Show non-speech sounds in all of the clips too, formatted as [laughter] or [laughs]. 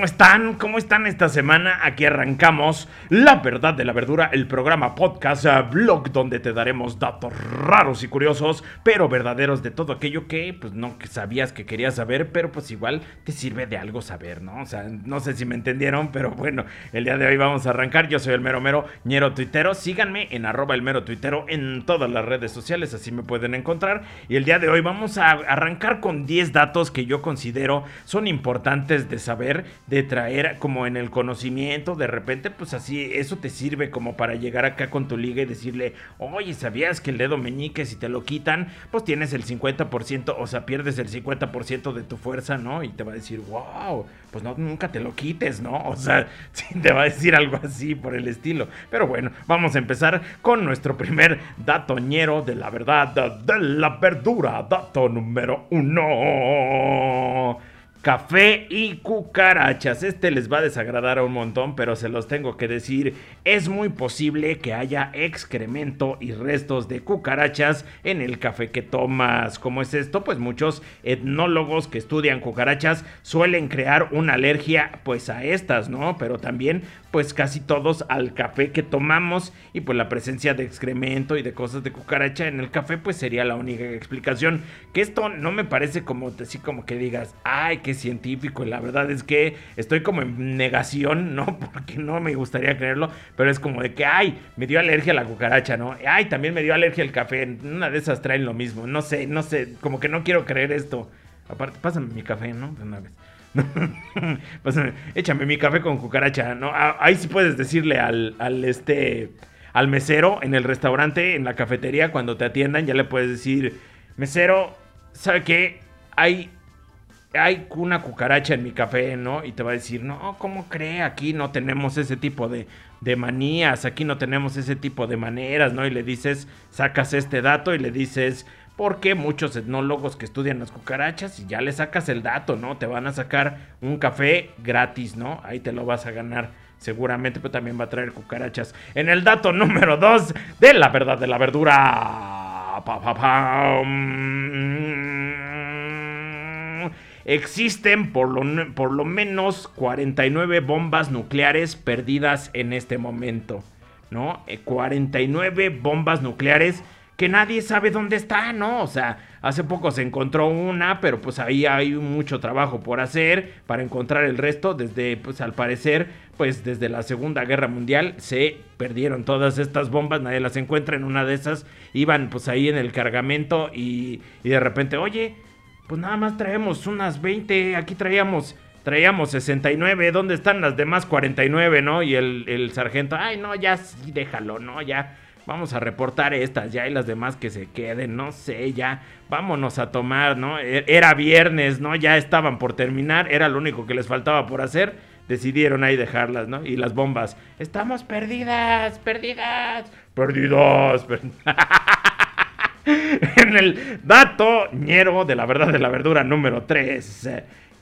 ¿Cómo están? ¿Cómo están esta semana? Aquí arrancamos La Verdad de la Verdura, el programa podcast eh, blog donde te daremos datos raros y curiosos, pero verdaderos de todo aquello que pues no sabías que querías saber, pero pues igual te sirve de algo saber, ¿no? O sea, no sé si me entendieron, pero bueno, el día de hoy vamos a arrancar. Yo soy el mero mero ñero tuitero. Síganme en arroba el mero tuitero en todas las redes sociales, así me pueden encontrar. Y el día de hoy vamos a arrancar con 10 datos que yo considero son importantes de saber, de traer como en el conocimiento, de repente pues así eso te sirve como para llegar acá con tu liga y decirle, oye, ¿sabías que el dedo meñique si te lo quitan, pues tienes el 50%, o sea, pierdes el 50% de tu fuerza, ¿no? Y te va a decir, wow, pues no, nunca te lo quites, ¿no? O sea, [laughs] te va a decir algo así por el estilo. Pero bueno, vamos a empezar con nuestro primer datoñero de la verdad, de la verdura, dato número uno. Café y cucarachas. Este les va a desagradar a un montón, pero se los tengo que decir. Es muy posible que haya excremento y restos de cucarachas en el café que tomas. ¿Cómo es esto? Pues muchos etnólogos que estudian cucarachas suelen crear una alergia pues a estas, ¿no? Pero también pues casi todos al café que tomamos y pues la presencia de excremento y de cosas de cucaracha en el café pues sería la única explicación. Que esto no me parece como así como que digas, ay, qué científico. La verdad es que estoy como en negación, [laughs] ¿no? Porque no me gustaría creerlo, pero es como de que, ay, me dio alergia a la cucaracha, ¿no? Ay, también me dio alergia al café. Una de esas traen lo mismo. No sé, no sé, como que no quiero creer esto. Aparte, pásame mi café, ¿no? De una vez. [laughs] échame mi café con cucaracha, ¿no? Ah, ahí sí puedes decirle al, al, este, al mesero en el restaurante, en la cafetería, cuando te atiendan, ya le puedes decir, mesero, ¿sabe qué? Hay, hay una cucaracha en mi café, ¿no? Y te va a decir, no, ¿cómo cree? Aquí no tenemos ese tipo de, de manías, aquí no tenemos ese tipo de maneras, ¿no? Y le dices, sacas este dato y le dices, porque muchos etnólogos que estudian las cucarachas y ya le sacas el dato, ¿no? Te van a sacar un café gratis, ¿no? Ahí te lo vas a ganar seguramente, pero también va a traer cucarachas. En el dato número 2 de la verdad de la verdura. Existen por lo, por lo menos 49 bombas nucleares perdidas en este momento, ¿no? 49 bombas nucleares que nadie sabe dónde está, ¿no? O sea, hace poco se encontró una, pero pues ahí hay mucho trabajo por hacer para encontrar el resto. Desde, pues al parecer, pues desde la Segunda Guerra Mundial se perdieron todas estas bombas, nadie las encuentra en una de esas. Iban pues ahí en el cargamento y, y de repente, oye, pues nada más traemos unas 20, aquí traíamos... Traíamos 69, ¿dónde están las demás 49, no? Y el, el sargento, ay, no, ya sí, déjalo, ¿no? Ya, vamos a reportar estas ya y las demás que se queden, no sé, ya vámonos a tomar, ¿no? E-, era viernes, ¿no? Ya estaban por terminar, era lo único que les faltaba por hacer, decidieron ahí dejarlas, ¿no? Y las bombas, estamos perdidas, perdidas, perdidas, [laughs] el dato ñero de la verdad de la verdura número 3,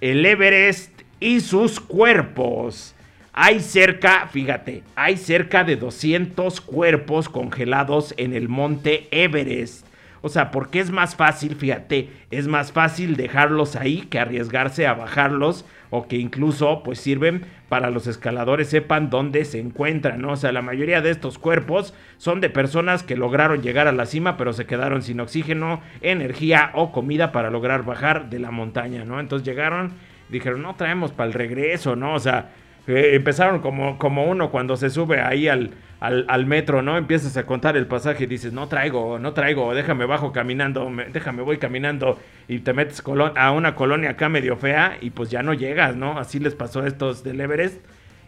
el Everest y sus cuerpos. Hay cerca, fíjate, hay cerca de 200 cuerpos congelados en el monte Everest. O sea, porque es más fácil, fíjate, es más fácil dejarlos ahí que arriesgarse a bajarlos o que incluso pues sirven para los escaladores sepan dónde se encuentran, ¿no? O sea, la mayoría de estos cuerpos son de personas que lograron llegar a la cima pero se quedaron sin oxígeno, energía o comida para lograr bajar de la montaña, ¿no? Entonces llegaron, dijeron, no traemos para el regreso, ¿no? O sea, empezaron como, como uno cuando se sube ahí al, al, metro, ¿no? Empiezas a contar el pasaje y dices, no traigo, no traigo, déjame bajo caminando, déjame voy caminando y te metes a una colonia acá medio fea y pues ya no llegas, ¿no? Así les pasó a estos del Everest.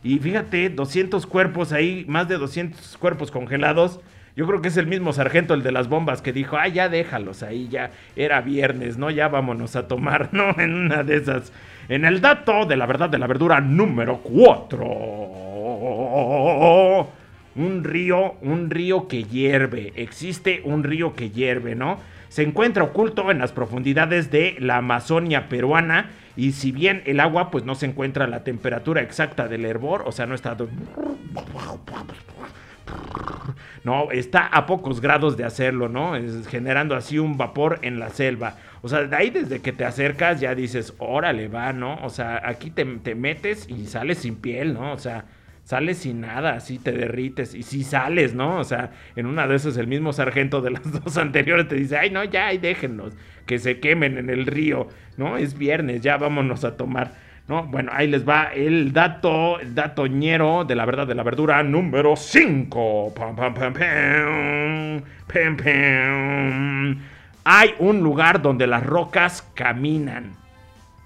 Y fíjate, 200 cuerpos ahí, más de 200 cuerpos congelados. Yo creo que es el mismo sargento, el de las bombas, que dijo, ah, ya déjalos ahí, ya era viernes, ¿no? Ya vámonos a tomar, [laughs] ¿no? En una de esas. En el dato de la verdad de la verdura número 4. Un río, un río que hierve. Existe un río que hierve, ¿no? Se encuentra oculto en las profundidades de la Amazonia peruana y si bien el agua pues no se encuentra a la temperatura exacta del hervor, o sea, no está no, está a pocos grados de hacerlo, ¿no? Generando así un vapor en la selva. O sea, de ahí desde que te acercas ya dices, órale, va, ¿no? O sea, aquí te, te metes y sales sin piel, ¿no? O sea, sales sin nada, así te derrites. Y si sales, ¿no? O sea, en una de esas el mismo sargento de las [laughs] dos anteriores te dice, ay, no, ya, ay, déjenlos, que se quemen en el río, ¿no? Es viernes, ya vámonos a tomar. ¿No? Bueno, ahí les va el dato, el dato ñero de la verdad de la verdura número 5. Hay un lugar donde las rocas caminan.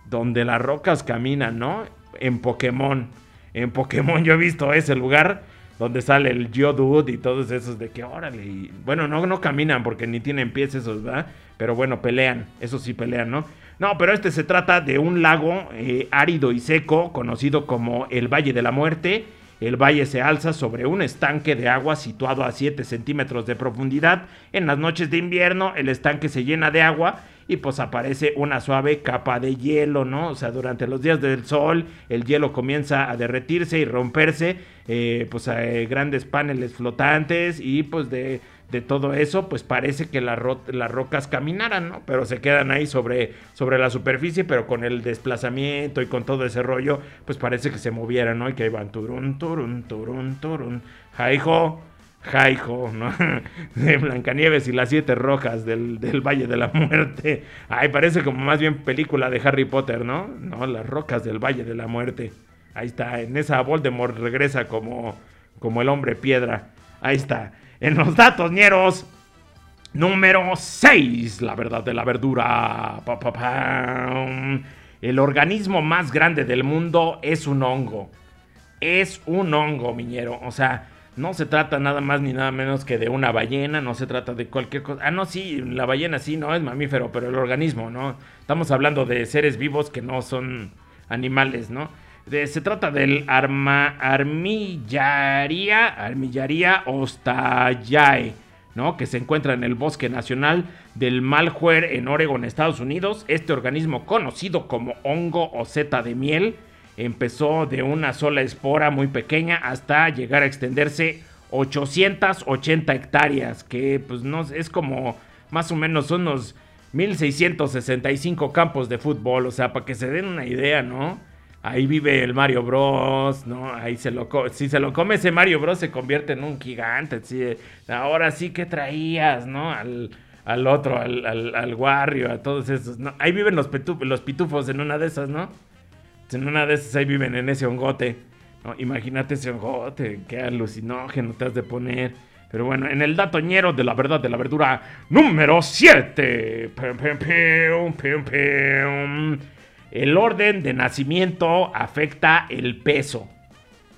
Donde las rocas caminan, ¿no? En Pokémon. En Pokémon yo he visto ese lugar donde sale el Geodude y todos esos de que órale. bueno, no, no caminan porque ni tienen pies esos, ¿verdad? Pero bueno, pelean. Eso sí pelean, ¿no? No, pero este se trata de un lago eh, árido y seco, conocido como el Valle de la Muerte. El valle se alza sobre un estanque de agua situado a 7 centímetros de profundidad. En las noches de invierno el estanque se llena de agua y pues aparece una suave capa de hielo, ¿no? O sea, durante los días del sol el hielo comienza a derretirse y romperse, eh, pues a grandes paneles flotantes y pues de de todo eso, pues parece que las rocas caminaran, ¿no? Pero se quedan ahí sobre, sobre la superficie, pero con el desplazamiento y con todo ese rollo, pues parece que se movieran, ¿no? Y que iban turun, turun, turun, turun. Jaijo, Jaijo, ¿no? [laughs] De Blancanieves y las siete rojas del, del, Valle de la Muerte. Ay, parece como más bien película de Harry Potter, ¿no? No, las rocas del Valle de la Muerte. Ahí está, en esa Voldemort regresa como, como el hombre piedra. Ahí está en los datos ñeros. Número 6, la verdad de la verdura. El organismo más grande del mundo es un hongo. Es un hongo, miñero. O sea, no se trata nada más ni nada menos que de una ballena, no se trata de cualquier cosa. Ah, no, sí, la ballena sí, no es mamífero, pero el organismo, ¿no? Estamos hablando de seres vivos que no son animales, ¿no? Se trata del arma, armillaria, armillaria ostayae, ¿no? que se encuentra en el bosque nacional del Malheur en Oregon, Estados Unidos. Este organismo conocido como hongo o seta de miel empezó de una sola espora muy pequeña hasta llegar a extenderse 880 hectáreas, que pues no es como más o menos unos 1665 campos de fútbol, o sea, para que se den una idea, ¿no? Ahí vive el Mario Bros, ¿no? Ahí se lo si se lo come ese Mario Bros se convierte en un gigante, ahora sí que traías, ¿no? Al, al otro, al, al, a todos esos, ¿no? Ahí viven los, los pitufos en una de esas, ¿no? En una de esas ahí viven en ese hongote. ¿no? Imagínate ese hongote, qué alucinógeno te has de poner. Pero bueno, en el datoñero de la verdad de la verdura número 7. El orden de nacimiento afecta el peso.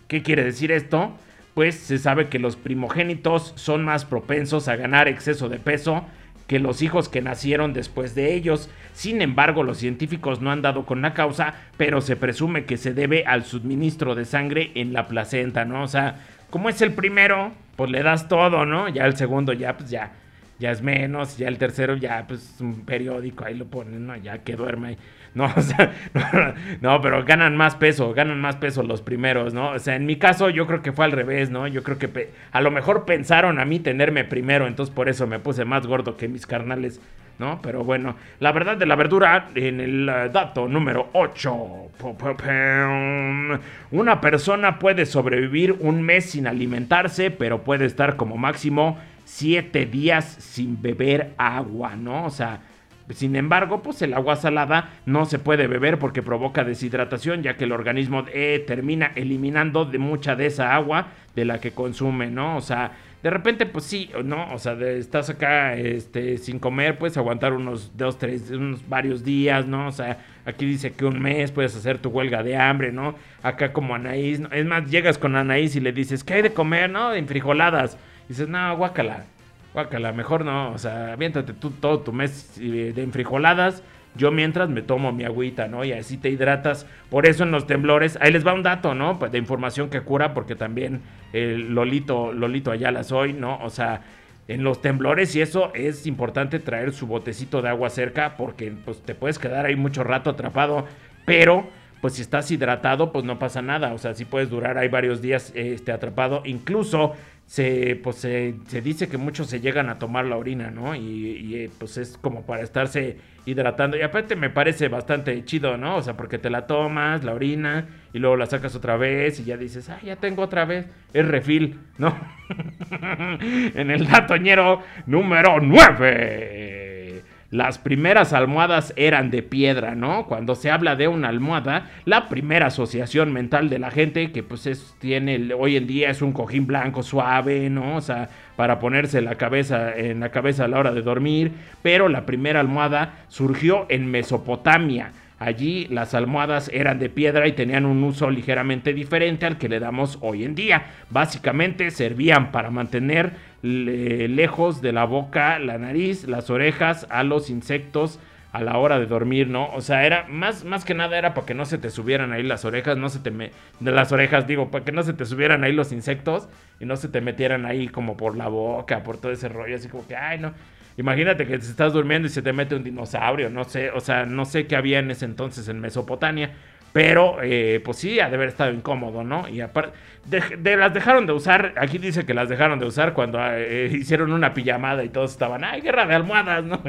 ¿Qué quiere decir esto? Pues se sabe que los primogénitos son más propensos a ganar exceso de peso que los hijos que nacieron después de ellos. Sin embargo, los científicos no han dado con la causa, pero se presume que se debe al suministro de sangre en la placenta, ¿no? O sea, como es el primero, pues le das todo, ¿no? Ya el segundo ya, pues ya, ya es menos, ya el tercero ya, pues un periódico, ahí lo ponen, ¿no? Ya que duerme. No, [laughs] o sea, no, pero ganan más peso, ganan más peso los primeros, ¿no? O sea, en mi caso yo creo que fue al revés, ¿no? Yo creo que a lo mejor pensaron a mí tenerme primero, entonces por eso me puse más gordo que mis carnales, ¿no? Pero bueno, la verdad de la verdura, en el eh, dato número 8, una persona puede sobrevivir un mes sin alimentarse, pero puede estar como máximo 7 días sin beber agua, ¿no? O sea, sin embargo, pues el agua salada no se puede beber porque provoca deshidratación, ya que el organismo eh, termina eliminando de mucha de esa agua de la que consume, ¿no? O sea, de repente, pues sí, ¿no? O sea, estás acá este, sin comer, puedes aguantar unos dos, tres, unos varios días, ¿no? O sea, aquí dice que un mes puedes hacer tu huelga de hambre, ¿no? Acá como Anaís, ¿no? es más, llegas con Anaís y le dices, ¿qué hay de comer, no? En frijoladas. Dices, no, guácala Guácala, mejor no, o sea, aviéntate tú todo tu mes de enfrijoladas. Yo mientras me tomo mi agüita, ¿no? Y así te hidratas. Por eso en los temblores, ahí les va un dato, ¿no? Pues de información que cura, porque también el Lolito, Lolito Ayala soy, ¿no? O sea, en los temblores y eso es importante traer su botecito de agua cerca, porque pues te puedes quedar ahí mucho rato atrapado. Pero pues si estás hidratado, pues no pasa nada. O sea, si puedes durar ahí varios días este, atrapado. Incluso se, pues se, dice que muchos se llegan a tomar la orina, ¿no? Y, eh, pues es como para estarse hidratando. Y aparte me parece bastante chido, ¿no? O sea, porque te la tomas, la orina, y luego la sacas otra vez y ya dices, ah, ya tengo otra vez. Es refil, ¿no? [laughs] en el datoñero número 9 las primeras almohadas eran de piedra, ¿no? Cuando se habla de una almohada, la primera asociación mental de la gente que pues es, tiene hoy en día es un cojín blanco suave, ¿no? O sea, para ponerse la cabeza en la cabeza a la hora de dormir, pero la primera almohada surgió en Mesopotamia. Allí las almohadas eran de piedra y tenían un uso ligeramente diferente al que le damos hoy en día. Básicamente servían para mantener lejos de la boca, la nariz, las orejas a los insectos a la hora de dormir, ¿no? O sea, era más, más que nada era para que no se te subieran ahí las orejas, no se te de las orejas digo, para que no se te subieran ahí los insectos y no se te metieran ahí como por la boca, por todo ese rollo, así como que, ay, no. Imagínate que te estás durmiendo y se te mete un dinosaurio, no sé, o sea, no sé qué había en ese entonces en Mesopotamia, pero, eh, pues sí, ha de haber estado incómodo, ¿no? Y aparte, de, las dejaron de usar, aquí dice que las dejaron de usar cuando eh, hicieron una pijamada y todos estaban, ¡ay, guerra de almohadas! ¿no?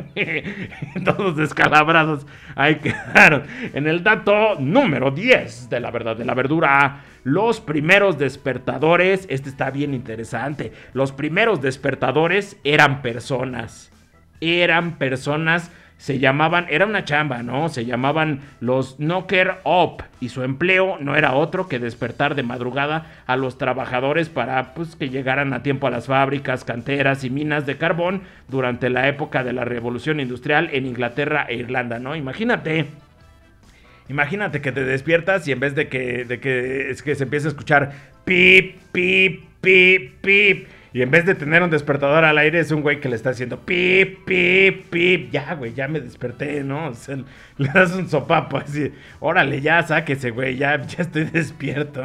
[laughs] todos descalabrados, ahí quedaron. En el dato número 10 de la verdad de la verdura, los primeros despertadores, este está bien interesante, los primeros despertadores eran personas, eran personas se llamaban, era una chamba, ¿no? Se llamaban los Knocker Up y su empleo no era otro que despertar de madrugada a los trabajadores para pues que llegaran a tiempo a las fábricas, canteras y minas de carbón durante la época de la revolución industrial en Inglaterra e Irlanda, ¿no? Imagínate. Imagínate que te despiertas y en vez de que, de que, es que se empiece a escuchar pip, pip, pip, pip y en vez de tener un despertador al aire, es un güey que le está haciendo pip, pip, pip. Ya, güey, ya me desperté, ¿no? O sea, [laughs] le das un sopapo así. Órale, ya sáquese, güey, ya, [laughs] ya estoy despierto.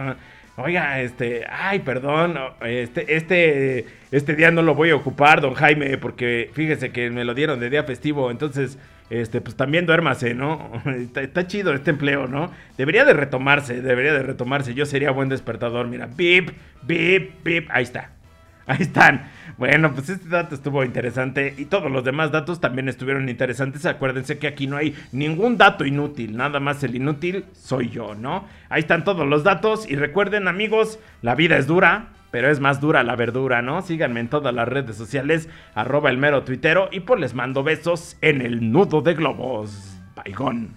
Oiga, este, ay, perdón, este, este, este día no lo voy a ocupar, don Jaime, porque fíjese que me lo dieron de día festivo, entonces, este, pues también duérmase, ¿no? [laughs] Está, está, chido este empleo, ¿no? Debería de retomarse, debería de retomarse. Yo sería buen despertador, mira, pip, pip, pip, ahí está. Ahí están. Bueno, pues este dato estuvo interesante y todos los demás datos también estuvieron interesantes. Acuérdense que aquí no hay ningún dato inútil, nada más el inútil soy yo, ¿no? Ahí están todos los datos y recuerden amigos, la vida es dura, pero es más dura la verdura, ¿no? Síganme en todas las redes sociales, arroba el mero tuitero y pues les mando besos en el nudo de globos. Baigón.